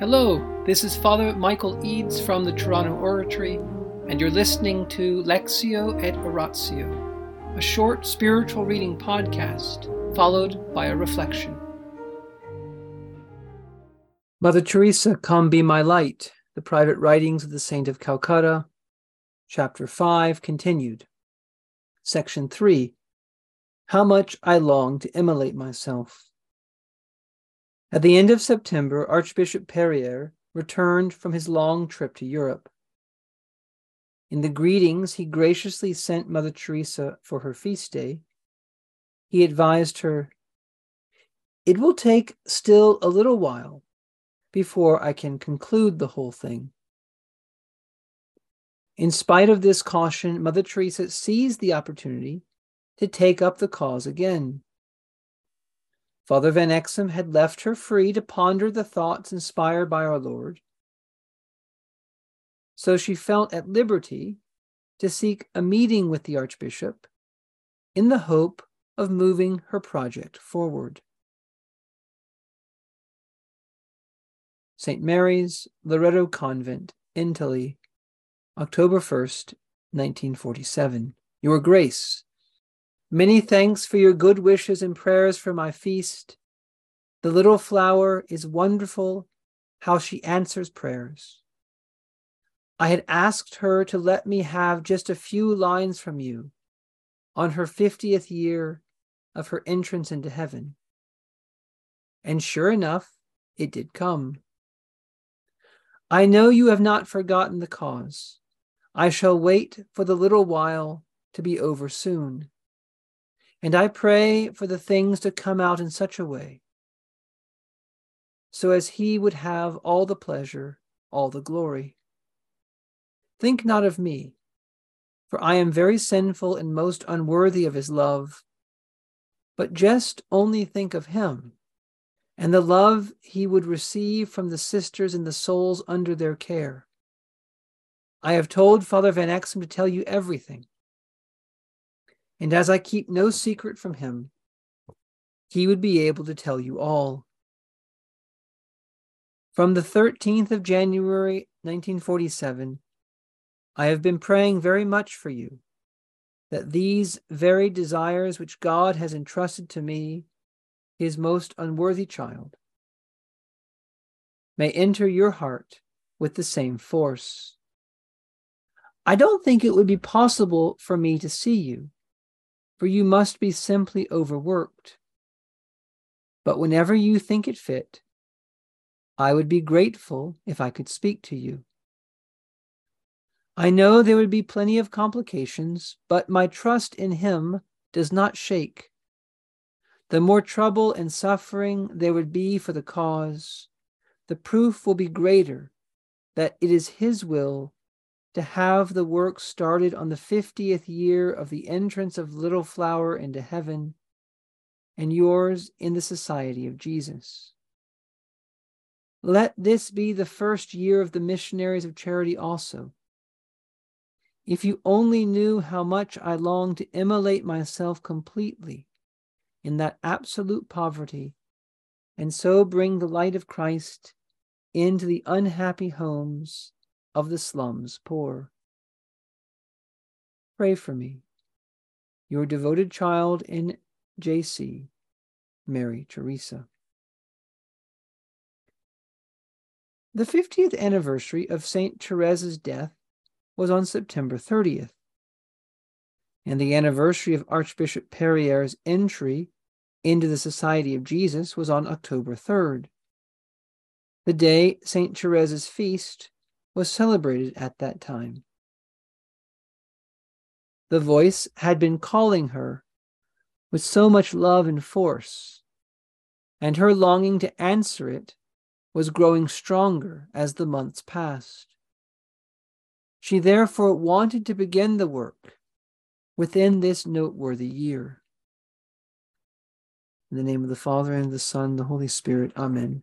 Hello, this is Father Michael Eads from the Toronto Oratory, and you're listening to Lectio et Oratio, a short spiritual reading podcast followed by a reflection. Mother Teresa, Come Be My Light, the private writings of the Saint of Calcutta, Chapter 5, continued. Section 3 How much I long to immolate myself. At the end of September, Archbishop Périer returned from his long trip to Europe. In the greetings he graciously sent Mother Teresa for her feast day, he advised her, It will take still a little while before I can conclude the whole thing. In spite of this caution, Mother Teresa seized the opportunity to take up the cause again. Father Van Exem had left her free to ponder the thoughts inspired by our Lord. So she felt at liberty to seek a meeting with the Archbishop in the hope of moving her project forward. St. Mary's, Loreto Convent, Entally, October 1st, 1947. Your Grace, Many thanks for your good wishes and prayers for my feast. The little flower is wonderful how she answers prayers. I had asked her to let me have just a few lines from you on her 50th year of her entrance into heaven. And sure enough, it did come. I know you have not forgotten the cause. I shall wait for the little while to be over soon. And I pray for the things to come out in such a way so as he would have all the pleasure, all the glory. Think not of me, for I am very sinful and most unworthy of his love, but just only think of him and the love he would receive from the sisters and the souls under their care. I have told Father Van Exem to tell you everything, and as I keep no secret from him, he would be able to tell you all. From the 13th of January 1947, I have been praying very much for you, that these very desires which God has entrusted to me, his most unworthy child, may enter your heart with the same force. I don't think it would be possible for me to see you for you must be simply overworked. But whenever you think it fit, I would be grateful if I could speak to you. I know there would be plenty of complications, but my trust in Him does not shake. The more trouble and suffering there would be for the cause, the proof will be greater that it is His will to have the work started on the 50th year of the entrance of Little Flower into heaven, and yours in the society of Jesus. Let this be the first year of the missionaries of charity also. If you only knew how much I long to immolate myself completely in that absolute poverty, and so bring the light of Christ into the unhappy homes of the slums poor. Pray for me, your devoted child in JC, Mary Teresa. The 50th anniversary of St. Therese's death was on September 30th, and the anniversary of Archbishop Périer's entry into the Society of Jesus was on October 3rd, the day St. Therese's feast was celebrated at that time. The voice had been calling her with so much love and force, and her longing to answer it was growing stronger as the months passed. She therefore wanted to begin the work within this noteworthy year. In the name of the Father, and of the Son, and the Holy Spirit, Amen.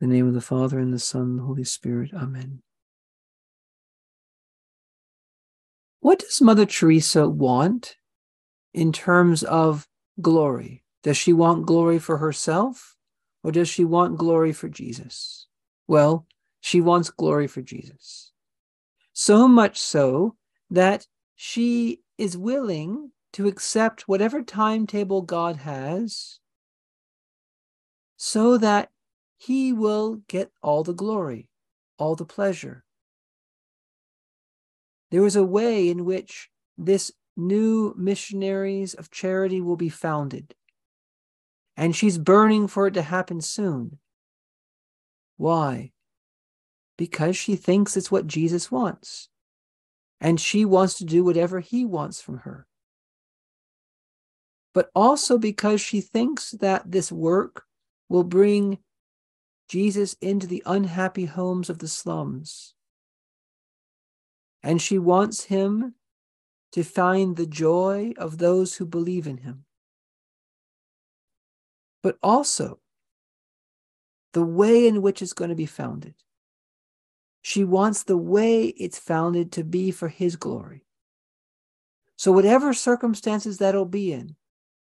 In the name of the Father, and the Son, and the Holy Spirit. Amen. What does Mother Teresa want in terms of glory? Does she want glory for herself or does she want glory for Jesus? Well, she wants glory for Jesus. So much so that she is willing to accept whatever timetable God has so that he will get all the glory, all the pleasure. There is a way in which this new missionaries of charity will be founded. And she's burning for it to happen soon. Why? Because she thinks it's what Jesus wants. And she wants to do whatever he wants from her. But also because she thinks that this work will bring Jesus into the unhappy homes of the slums. And she wants him to find the joy of those who believe in him. But also the way in which it's going to be founded. She wants the way it's founded to be for his glory. So, whatever circumstances that'll be in,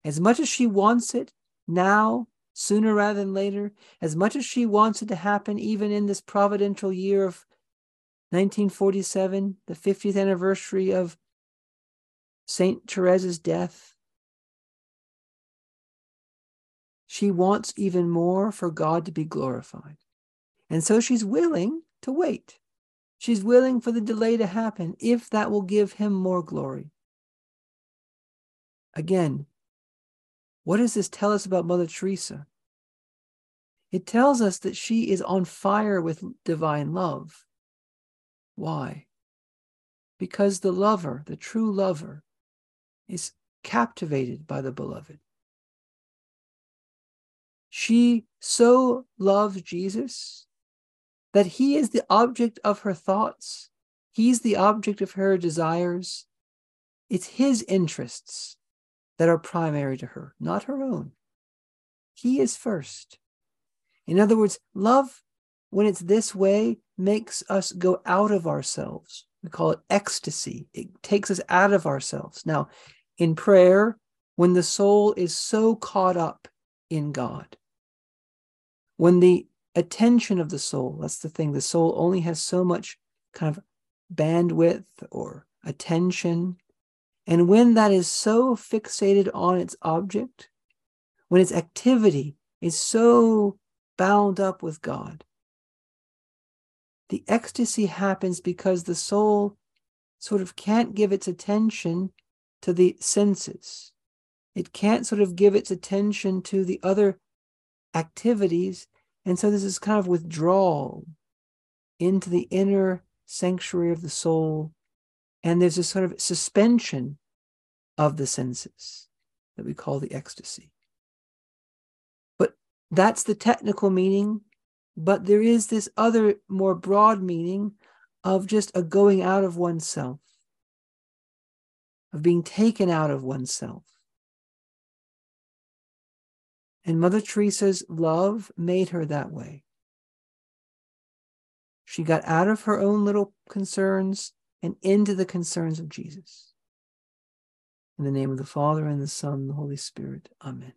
as much as she wants it now sooner rather than later, as much as she wants it to happen, even in this providential year of 1947, the 50th anniversary of St. Teresa's death. She wants even more for God to be glorified. And so she's willing to wait. She's willing for the delay to happen if that will give him more glory. Again, what does this tell us about Mother Teresa? It tells us that she is on fire with divine love. Why? Because the lover, the true lover, is captivated by the beloved. She so loves Jesus that he is the object of her thoughts, he's the object of her desires. It's his interests that are primary to her, not her own. He is first. In other words, love, when it's this way, makes us go out of ourselves. We call it ecstasy. It takes us out of ourselves. Now, in prayer, when the soul is so caught up in God, when the attention of the soul, that's the thing, the soul only has so much kind of bandwidth or attention and when that is so fixated on its object, when its activity is so bound up with God, the ecstasy happens because the soul sort of can't give its attention to the senses. It can't sort of give its attention to the other activities. And so this kind of withdrawal into the inner sanctuary of the soul and there's a sort of suspension of the senses that we call the ecstasy. That's the technical meaning. But there is this other more broad meaning of just a going out of oneself, of being taken out of oneself. And Mother Teresa's love made her that way. She got out of her own little concerns and into the concerns of Jesus. In the name of the Father, and the Son, and the Holy Spirit. Amen.